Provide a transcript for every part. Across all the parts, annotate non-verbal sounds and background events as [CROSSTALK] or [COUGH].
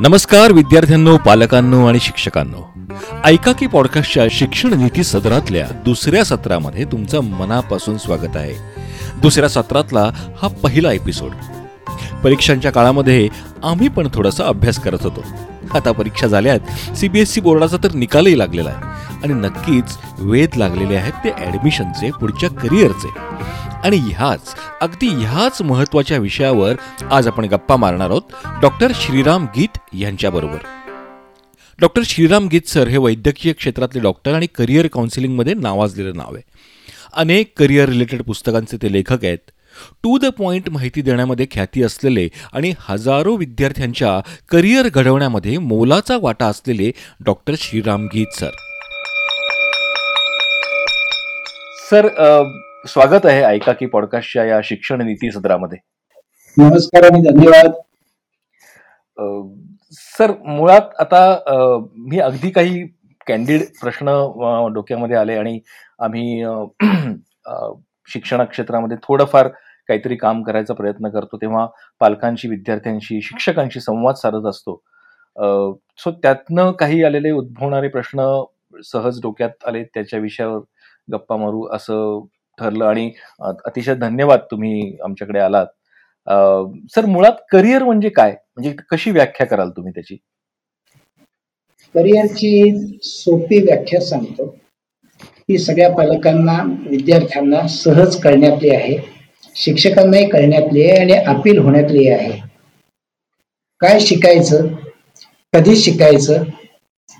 नमस्कार विद्यार्थ्यांनो पालकांनो आणि शिक्षकांनो. ऐका की पॉडकास्टच्या शिक्षण नीती सदरातल्या दुसऱ्या सत्रामध्ये तुमचं मनापासून स्वागत आहे. दुसऱ्या सत्रातला हा पहिला एपिसोड परीक्षांच्या काळामध्ये आम्ही पण थोडासा अभ्यास करत होतो. आता परीक्षा झाल्यात सी बी एस सी बोर्डाचा तर निकालही लागलेला आहे. आणि नक्कीच वेध लागलेले आहेत ते ॲडमिशनचे पुढच्या करिअरचे आणि ह्याच अगदी ह्याच महत्त्वाच्या विषयावर आज आपण गप्पा मारणार आहोत. डॉक्टर श्रीराम गीत यांच्याबरोबर. डॉक्टर श्रीराम गीत सर हे वैद्यकीय क्षेत्रातले डॉक्टर आणि करिअर काउन्सिलिंगमध्ये नावाजलेलं नाव आहे. अनेक करिअर रिलेटेड पुस्तकांचे ते लेखक आहेत. टू द पॉइंट माहिती देण्यामध्ये ख्याती असलेले आणि हजारो विद्यार्थ्यांच्या करिअर घडवण्यामध्ये मोलाचा वाटा असलेले डॉक्टर श्रीराम गीत सर. सर स्वागत आहे ऐका की पॉडकास्टच्या या शिक्षण नीती सत्रामध्ये नमस्कार आणि धन्यवाद. सर मुळात आता मी अगदी काही कॅन्डिड प्रश्न डोक्यामध्ये आले आणि आम्ही [CLEARS THROAT] शिक्षण क्षेत्रामध्ये थोडंफार काहीतरी काम करायचा प्रयत्न करतो तेव्हा पालकांशी विद्यार्थ्यांशी शिक्षकांशी संवाद साधत असतो. सो त्यातनं काही आलेले उद्भवणारे प्रश्न सहज डोक्यात आले त्याच्या विषयावर गप्पा मारू असं ठरलं आणि अतिशय धन्यवाद तुम्ही आमच्याकडे आलात. सर मुळात करिअर म्हणजे काय? म्हणजे कशी व्याख्या कराल तुम्ही त्याची? करिअरची सोपी व्याख्या सांगतो. ती सगळ्या पालकांना विद्यार्थ्यांना सहज करण्यात आहे. शिक्षकांनाही कळण्यातले आणि अपील होण्यातले आहे. काय शिकायचं? कधी शिकायचं?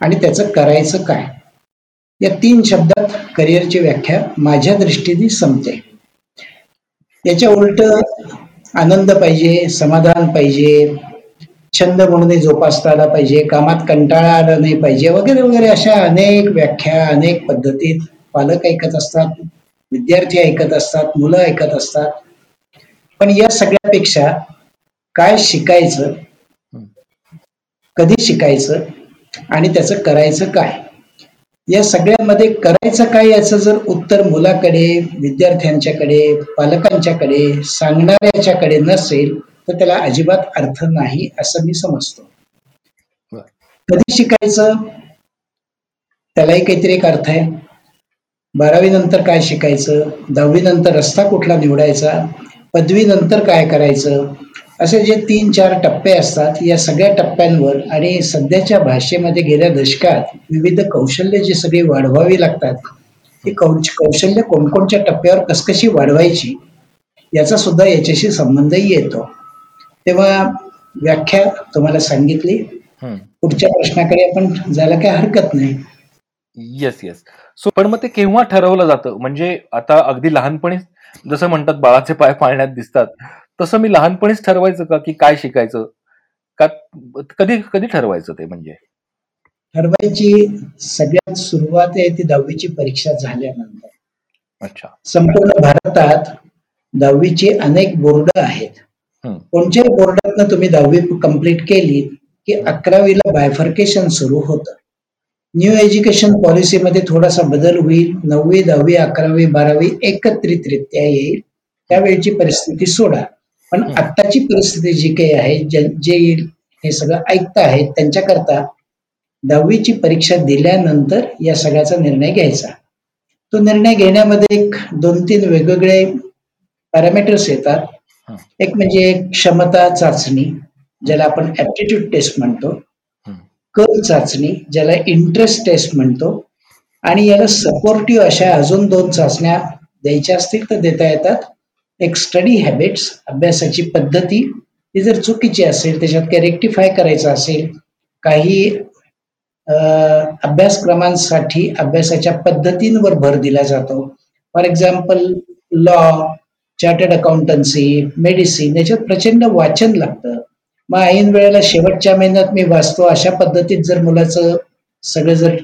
आणि त्याचं करायचं काय? या तीन शब्दात करिअरची व्याख्या माझ्या दृष्टीने संपते. याच्या उलट आनंद पाहिजे समाधान पाहिजे छंद म्हणून जोपासता आला पाहिजे कामात कंटाळा आला नाही पाहिजे वगैरे वगैरे अशा अनेक व्याख्या अनेक पद्धतीत पालक ऐकत असतात विद्यार्थी ऐकत असतात मुलं ऐकत असतात. पण या सगळ्यापेक्षा काय शिकायचं? कधी शिकायचं? आणि त्याचं करायचं काय? या सगळ्यामध्ये करायचं काय याचं जर उत्तर मुलाकडे विद्यार्थ्यांच्याकडे पालकांच्याकडे सांगणाऱ्याच्याकडे नसेल तर त्याला अजिबात अर्थ नाही असं मी समजतो. कधी शिकायचं? त्यालाही काहीतरी एक अर्थ आहे. बारावी नंतर काय शिकायचं? दहावी नंतर रस्ता कुठला निवडायचा? पदवी नंतर काय करायचं? असे जे तीन चार टप्पे असतात या सगळ्या टप्प्यांवर आणि सध्याच्या भाषेमध्ये गेल्या दशकात विविध कौशल्य जी सगळी वाढवावी लागतात ती कौशल्य कोणकोणत्या टप्प्यावर कसकशी वाढवायची याचा सुद्धा याच्याशी संबंधही येतो. तेव्हा व्याख्या तुम्हाला सांगितली. पुढच्या प्रश्नाकडे आपण जायला काही हरकत नाही. येस येस सो पण मग ते केव्हा ठरवलं जातं? म्हणजे आता अगदी लहानपणी जसं म्हणतात बाळाचे पाय पाळण्यात दिसतात. तसं मी लहानपणीच ठरवायचं का? की काय शिकायचं? का कधी कधी ठरवायचं ते म्हणजे? ठरवायची सगळ्यात सुरुवात आहे ती दहावीची परीक्षा झाल्यानंतर. अच्छा. संपूर्ण भारतात दहावीची अनेक बोर्ड आहेत. कोणत्याही बोर्डात तुम्ही दहावी कंप्लीट केली की अकरावीला बायफर्केशन सुरू होतं. न्यू एज्युकेशन पॉलिसीमध्ये थोडासा बदल होईल. नववी दहावी अकरावी बारावी एकत्रितरित्या येईल. त्यावेळची परिस्थिती सोडा. पण आत्ताची परिस्थिती जी काही आहे जे हे सगळं ऐकत आहेत त्यांच्याकरता दहावीची परीक्षा दिल्यानंतर या सगळ्याचा निर्णय घ्यायचा. तो निर्णय घेण्यामध्ये एक दोन तीन वेगवेगळे पॅरामीटर्स येतात. एक म्हणजे क्षमता चाचणी ज्याला आपण ऍप्टिट्यूड टेस्ट म्हणतो. कर चाचणी ज्याला इंटरेस्ट टेस्ट म्हणतो आणि याला सपोर्टिव्ह अशा अजून दोन चाचण्या द्यायच्या असतील तर देता येतात. एक स्टडी हॅबिट्स अभ्यासाची पद्धती ती जर चुकीची असेल त्याच्यात काही रेक्टिफाय करायचं असेल काही अभ्यासक्रमांसाठी अभ्यासाच्या पद्धतींवर भर दिला जातो. For example law chartered accountancy medicine याच्यात प्रचंड वाचन लागतं. मग ऐन वेळेला शेवटच्या महिन्यात मी वाचतो अशा पद्धतीत जर मुलाचं सगळं जर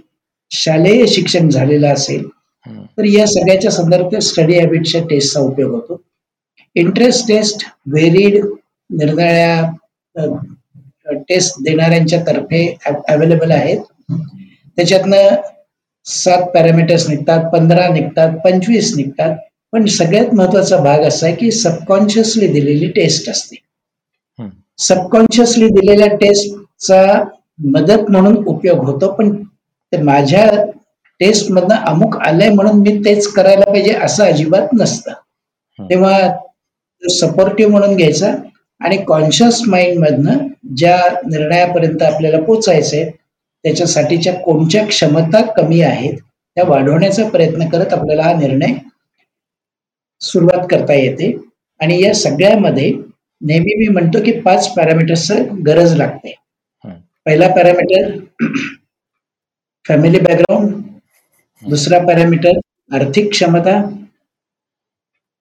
शालेय शिक्षण झालेलं असेल तर या सगळ्याच्या संदर्भात स्टडी हॅबिटच्या टेस्टचा उपयोग होतो. इंटरेस्ट टेस्ट व्हेरीड निर्णया टेस्ट देणाऱ्यांच्या तर्फे अवेलेबल आहेत. त्याच्यातनं सात पॅरामीटर्स निघतात पंधरा निघतात पंचवीस निघतात. पण सगळ्यात महत्त्वाचा भाग असा आहे की सबकॉन्शियसली दिलेली टेस्ट असते. सबकॉन्शियसली दिलेल्या टेस्ट चा मदत म्हणून उपयोग होतो. पण ते माझ्या टेस्ट मधनं अमुक आलंय म्हणून मी तेच करायला पाहिजे असं अजिबात नसतं. तेव्हा सपोर्टिव्ह म्हणून घ्यायचा आणि कॉन्शियस माइंड मधनं ज्या निर्णयापर्यंत आपल्याला पोचायचंय त्याच्यासाठीच्या कोणत्या क्षमता कमी आहेत त्या वाढवण्याचा प्रयत्न करत आपल्याला हा निर्णय सुरुवात करता येते. आणि या सगळ्यामध्ये नेहमी मी म्हणतो की पाच पॅरामीटर्स गरज लागते. पहिला पॅरामीटर फॅमिली बॅकग्राऊंड दुसरा पॅरामीटर आर्थिक क्षमता.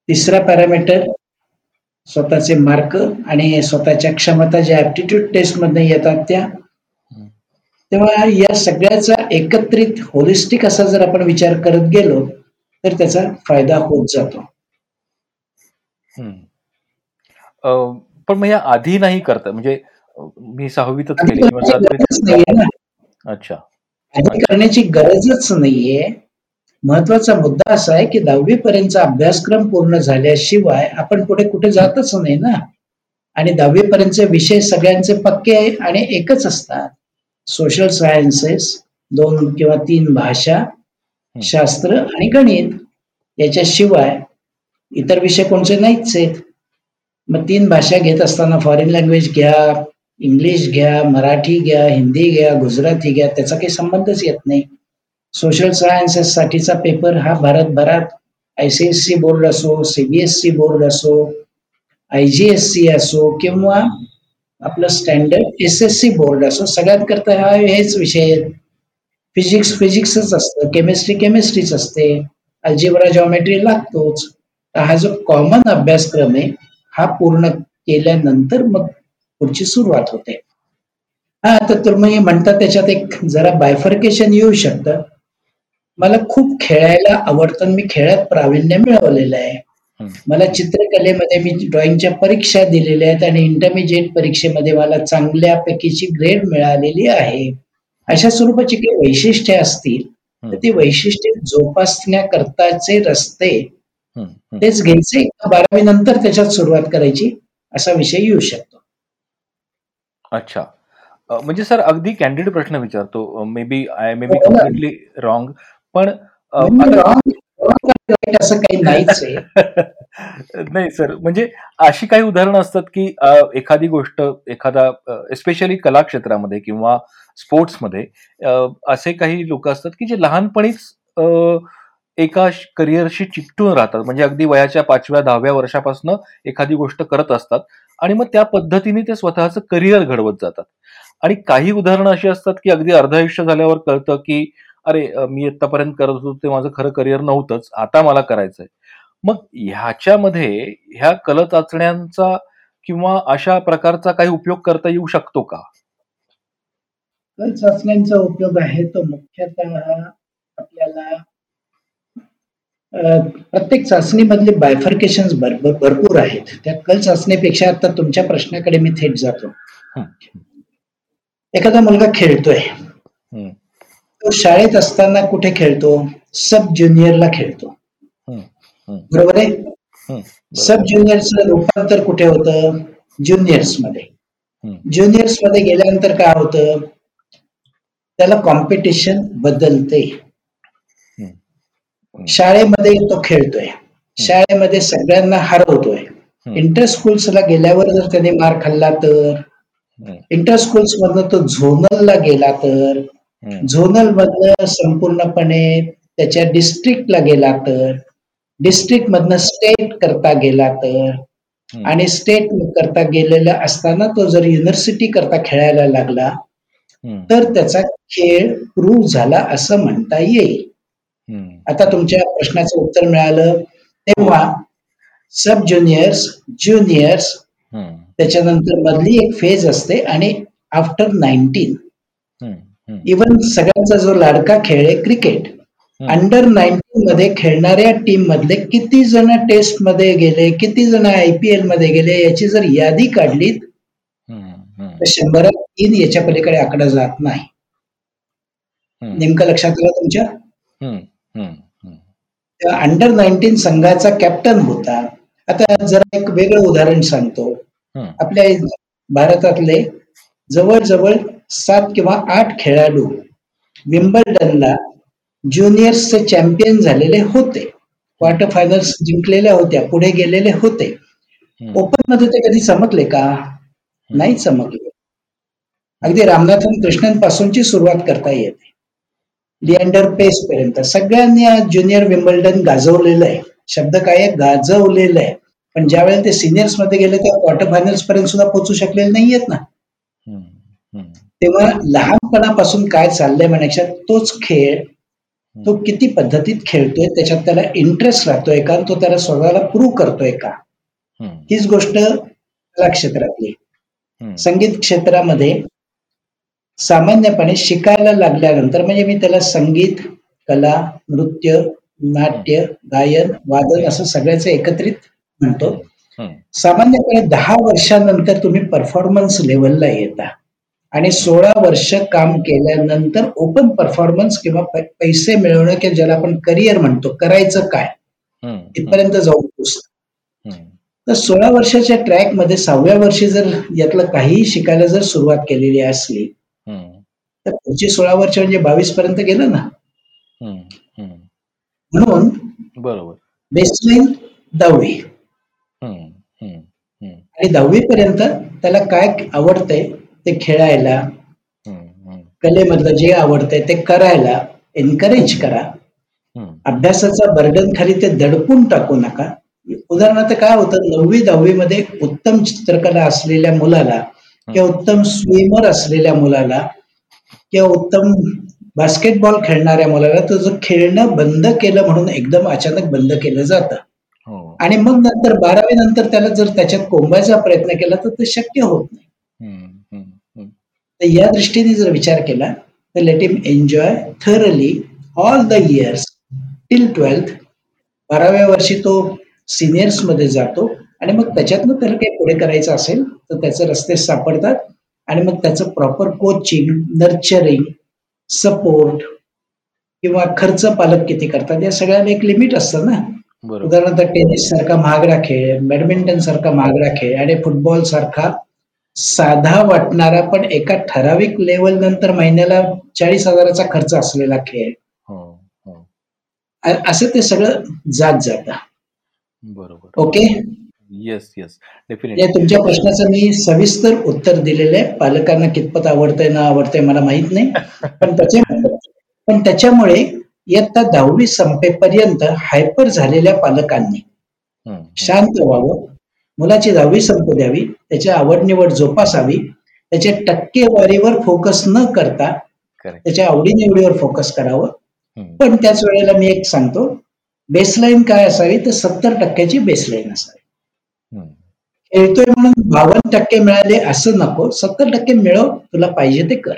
तिसरा पॅरामीटर स्वतःचे मार्क आणि स्वतःच्या क्षमता ज्या ऍप्टिट्यूड टेस्टमध्ये येतात त्या. तेव्हा या सगळ्याचा एकत्रित होलिस्टिक असा जर आपण विचार करत गेलो तर त्याचा फायदा होत जातो. पण मग या आधी नाही करता म्हणजे मी सहावीतच केली अच्छा. आधी करण्याची गरजच नाहीये. महत्त्वाचा मुद्दा असा आहे की दहावी पर्यंतचा अभ्यासक्रम पूर्ण झाल्याशिवाय आपण पुढे कुठे जातच नाही ना. आणि दहावी पर्यंतचे विषय सगळ्यांचे पक्के आणि एकच असतात. सोशल सायन्सेस दोन किंवा तीन भाषा शास्त्र आणि गणित. याच्याशिवाय इतर विषय कोणते नाहीच आहेत. मग तीन भाषा घेत असताना फॉरेन लँग्वेज घ्या इंग्लिश घ्या मराठी घ्या हिंदी घ्या गुजराती घ्या त्याचा काही संबंधच येत नाही. सोशल सायन्सेस साठीचा पेपर हा भारतभरात I C S C board असो सीबीएसई बोर्ड असो आय जी एस सी असो किंवा आपलं standard S S C board असो सगळ्यात करता हा हेच विषय आहेत फिजिक्स फिजिक्सच असतं केमिस्ट्री केमिस्ट्रीच असते. अल्जिब्रा जॉमेट्री लागतोच. हा जो कॉमन अभ्यासक्रम आहे हा पूर्ण केल्यानंतर मग पुढची सुरुवात होते. हा तर तुम्ही म्हणता त्याच्यात एक जरा बायफर्केशन येऊ शकतं. मला खूप खेळायला आवडतं मी खेळात प्रावीण्य मिळवलेलं आहे. मला चित्रकलेमध्ये मी ड्रॉइंगच्या परीक्षा दिलेल्या आहेत आणि इंटरमिजिएट परीक्षेमध्ये मला चांगल्यापैकीची ग्रेड मिळालेली आहे. अशा स्वरूपाची काही वैशिष्ट्ये असतील तर ती वैशिष्ट्ये जोपासण्याकरताचे रस्ते तेच घ्यायचे. बारावी नंतर त्याच्यात सुरुवात करायची असा विषय येऊ शकतो. अच्छा. म्हणजे सर अगदी कॅन्डिड प्रश्न विचारतो. Maybe I maybe completely wrong पण असं काही नाहीच [LAUGHS] नाही सर. म्हणजे अशी काही उदाहरणं असतात की एखादी गोष्ट एखादा एस्पेशली कला क्षेत्रामध्ये किंवा स्पोर्ट्समध्ये असे काही लोक असतात की जे लहानपणीच एका करिअरशी चिकटून राहतात. म्हणजे अगदी वयाच्या पाचव्या दहाव्या वर्षापासून एखादी गोष्ट करत असतात आणि मग त्या पद्धतीने ते स्वतःचं करिअर घडवत जातात. आणि काही उदाहरणं अशी असतात की अगदी अर्ध आयुष्य झाल्यावर कळतं की अरे मी आतापर्यंत करत होतो ते माझं खरं करिअर नव्हतंच. आता मला करायचंय. मग ह्याच्यामध्ये ह्या कल चाचण्यांचा किंवा अशा प्रकारचा काही उपयोग करता येऊ शकतो का? कल चाचण्यांचा उपयोग आहे तो मुख्यतः आपल्याला प्रत्येक चाचणीमधले बायफर्केशन भरपूर आहेत. त्या कल चाचणीपेक्षा आता तुमच्या प्रश्नाकडे मी थेट जातो. एखादा मुलगा खेळतोय. तो शाळेत असताना कुठे खेळतो? सब ज्युनियरला खेळतो. बरोबर आहे? सब ज्युनियरचं रूपांतर कुठे होतं? ज्युनियर्समध्ये. ज्युनियर्समध्ये गेल्यानंतर काय होतं? त्याला कॉम्पिटिशन बदलते. शाळेमध्ये तो खेळतोय. शाळेमध्ये सगळ्यांना हरवतोय. इंटर स्कूल्सला गेल्यावर जर त्याने मार खाल्ला तर? इंटर स्कूल्स मधनं तो झोनलला गेला तर? झोनल मधनं संपूर्णपणे त्याच्या डिस्ट्रिक्टला गेला तर? डिस्ट्रिक्ट मधनं स्टेट करता गेला तर? आणि स्टेट करता गेलेला असताना तो जर युनिव्हर्सिटी करता खेळायला लागला तर त्याचा खेळ प्रूव्ह झाला असं म्हणता येईल. आता तुमच्या प्रश्नाचं उत्तर मिळालं. तेव्हा सब ज्युनियर्स ज्युनियर्स त्याच्यानंतर मधली एक फेज असते आणि आफ्टर नाईन्टीन इवन सगळ्यांचा जो लाडका खेळ आहे क्रिकेट अंडर नाईन्टीन मध्ये खेळणाऱ्या टीम मधले किती जण टेस्टमध्ये गेले किती जण आयपीएलमध्ये गेले याची जर यादी काढली तर शंभरात तीन याच्या पलीकडे आकडा जात नाही. नेमकं लक्षात आलं तुमच्या? अंडर नाईन्टीन संघाचा कॅप्टन होता. आता जरा एक वेगळं उदाहरण सांगतो. आपल्या भारतातले जवळजवळ सात किंवा आठ खेळाडू विम्बल्डनला ज्युनियर्सचे चॅम्पियन झालेले होते. क्वार्टर फायनल्स जिंकलेल्या होत्या पुढे गेलेले होते. ओपनमध्ये ते कधी चमकले का? नाही चमकले. अगदी रामनाथन कृष्णन सुरुवात करता येते. लिअंडर पेस पर्यंत. सगळ्यांनी ज्युनियर विम्बल्डन गाजवलेलं आहे. शब्द काय गाजवलेलं आहे. पण ज्या वेळेला ते सिनियर्समध्ये गेले तेव्हा क्वार्टर फायनल्स पर्यंत सुद्धा पोहोचू शकलेले नाहीयेत ना. तेव्हा लहानपणापासून काय चाललंय म्हणायच्या? तोच खेळ तो किती पद्धतीत खेळतोय त्याच्यात त्याला इंटरेस्ट राहतोय का? तो त्याला स्वतःला प्रूव्ह करतोय का? हीच गोष्ट कला क्षेत्रातली. संगीत क्षेत्रामध्ये सामान्यपणे शिकायला लागल्यानंतर म्हणजे मी त्याला संगीत कला नृत्य नाट्य गायन वादन असं सगळ्याचं एकत्रित म्हणतो. सामान्यपणे दहा वर्षानंतर तुम्ही परफॉर्मन्स लेवलला येता. आणि सोळा वर्ष काम केल्यानंतर ओपन परफॉर्मन्स किंवा पैसे मिळवणं किंवा ज्याला आपण करिअर म्हणतो करायचं काय? इथपर्यंत जाऊन पोचत तर सोळा वर्षाच्या ट्रॅकमध्ये सहाव्या वर्षी जर यातलं काही शिकायला जर सुरुवात केलेली असली तर पुढची सोळा वर्ष म्हणजे बावीस पर्यंत गेलं ना. म्हणून बरोबर. बेसलाईन दहावी. आणि दहावी पर्यंत त्याला काय आवडतंय ते खेळायला कलेमधलं जे आवडतंय ते करायला एनकरेज करा. अभ्यासाचा बर्डन खाली ते दडपून टाकू नका. उदाहरणार्थ काय होतं नववी दहावी मध्ये उत्तम चित्रकला असलेल्या मुलाला किंवा उत्तम स्विमर असलेल्या मुलाला किंवा उत्तम बास्केटबॉल खेळणाऱ्या मुलाला तुझं खेळणं बंद केलं म्हणून एकदम अचानक बंद केलं जातं. हो. आणि मग नंतर बारावी नंतर त्याला जर त्याच्यात कोंबायचा प्रयत्न केला तर ते शक्य होत नाही. तर या दृष्टीने जर विचार केला तर let him enjoy thoroughly all the years till twelfth बाराव्या वर्षी तो सिनियर्समध्ये जातो आणि मग त्याच्यातनं त्याला काही पुढे करायचं असेल तर त्याचे रस्ते सापडतात. आणि मग त्याचं प्रॉपर कोचिंग नर्चरिंग सपोर्ट किंवा खर्च पालक किती करतात या सगळ्याला एक लिमिट असतं ना. उदाहरणार्थ टेनिस सारखा महागडा खेळ बॅडमिंटन सारखा महागडा खेळ आणि फुटबॉल सारखा साधा वाटणारा पण एका ठराविक लेवल नंतर महिन्याला चाळीस हजाराचा खर्च असलेला खेळ. हो, हो. असं ते सगळं जात जात. बरोबर. ओके येस येस तुमच्या प्रश्नाचं मी सविस्तर उत्तर दिलेलं आहे. पालकांना कितपत आवडतंय ना आवडतंय मला माहीत नाही. पण त्याच्या पण त्याच्यामुळे इयत्ता दहावी संपेपर्यंत हायपर झालेल्या पालकांनी शांत व्हावं. मुलाची दहावी संपू द्यावी. त्याची आवड निवड जोपासावी. त्याच्या टक्केवारीवर फोकस न करता त्याच्या आवडीनिवडीवर फोकस करावं. पण त्याच वेळेला मी एक सांगतो बेसलाईन काय असावी तर सत्तर टक्क्याची बेसलाईन असावी. खेळतोय म्हणून बावन्न टक्के मिळाले असं नको सत्तर टक्के मिळव तुला पाहिजे ते कर.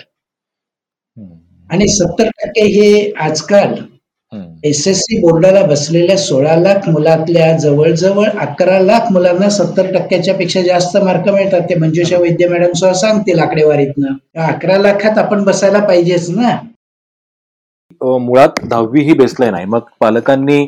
आणि सत्तर टक्के हे आजकाल एस एस सी बोर्डाला बसलेल्या सोळा लाख मुलातल्या जवळजवळ अकरा लाख मुलांना सत्तर टक्क्याच्या पेक्षा जास्त मार्क मिळतात ते मंजुषा वैद्य मॅडम सुद्धा सांगतील आकडेवारीतनं. अकरा लाखात आपण बसायला पाहिजेच ना. मुळात दहावी ही बेसलाईन आहे. मग पालकांनी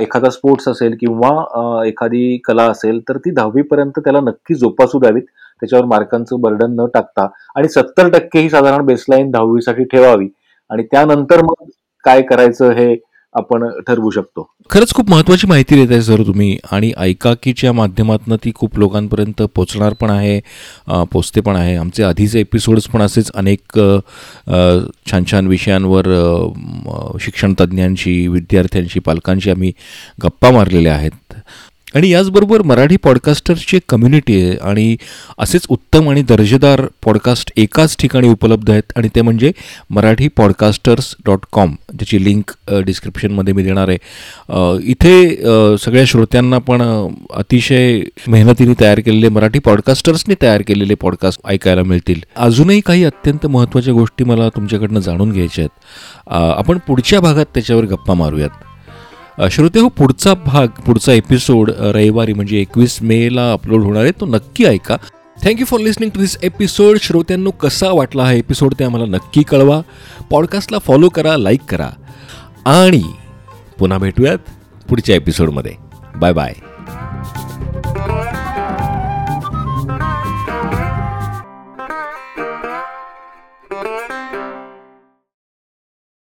एखादा स्पोर्ट्स असेल किंवा एखादी कला असेल तर ती दहावीपर्यंत त्याला नक्की जोपासू द्यावीत. त्याच्यावर मार्कांचं बर्डन न टाकता. आणि सत्तर टक्के ही साधारण बेसलाईन दहावीसाठी ठेवावी. आणि त्यानंतर मग काय करायचं हे आपण ठरवू शकतो. खरंच खूप महत्वाची माहिती देत आहे सर तुम्ही आणि ऐकाकीच्या माध्यमातून ती खूप लोकांपर्यंत पोचणार पण आहे पोचते पण आहे. आमचे आधीचे एपिसोड्स पण असेच अनेक छान छान विषयांवर शिक्षणतज्ज्ञांशी विद्यार्थ्यांशी पालकांशी आम्ही गप्पा मारलेल्या आहेत. आणि याचबरोबर मराठी पॉडकास्टर्सची एक कम्युनिटी आहे आणि असेच उत्तम आणि दर्जेदार पॉडकास्ट एकाच ठिकाणी उपलब्ध आहेत आणि ते म्हणजे मराठी पॉडकास्टर्स डॉट कॉम ज्याची लिंक डिस्क्रिप्शनमध्ये मी देणार आहे. इथे सगळ्या श्रोत्यांना पण अतिशय मेहनतीने तयार केलेले मराठी पॉडकास्टर्सनी तयार केलेले पॉडकास्ट ऐकायला मिळतील. अजूनही काही अत्यंत महत्त्वाच्या गोष्टी मला तुमच्याकडनं जाणून घ्यायच्या आहेत. आपण पुढच्या भागात त्याच्यावर गप्पा मारूयात. श्रोते हो पुढचा भाग पुढचा एपिसोड रविवारी म्हणजे एकवीस मेला अपलोड होणार आहे. तो नक्की ऐका. Thank you for listening to this episode श्रोत्यांनो कसा वाटला हा एपिसोड ते आम्हाला नक्की कळवा. पॉडकास्टला फॉलो करा लाईक करा. आणि पुन्हा भेटूयात पुढच्या एपिसोडमध्ये बाय बाय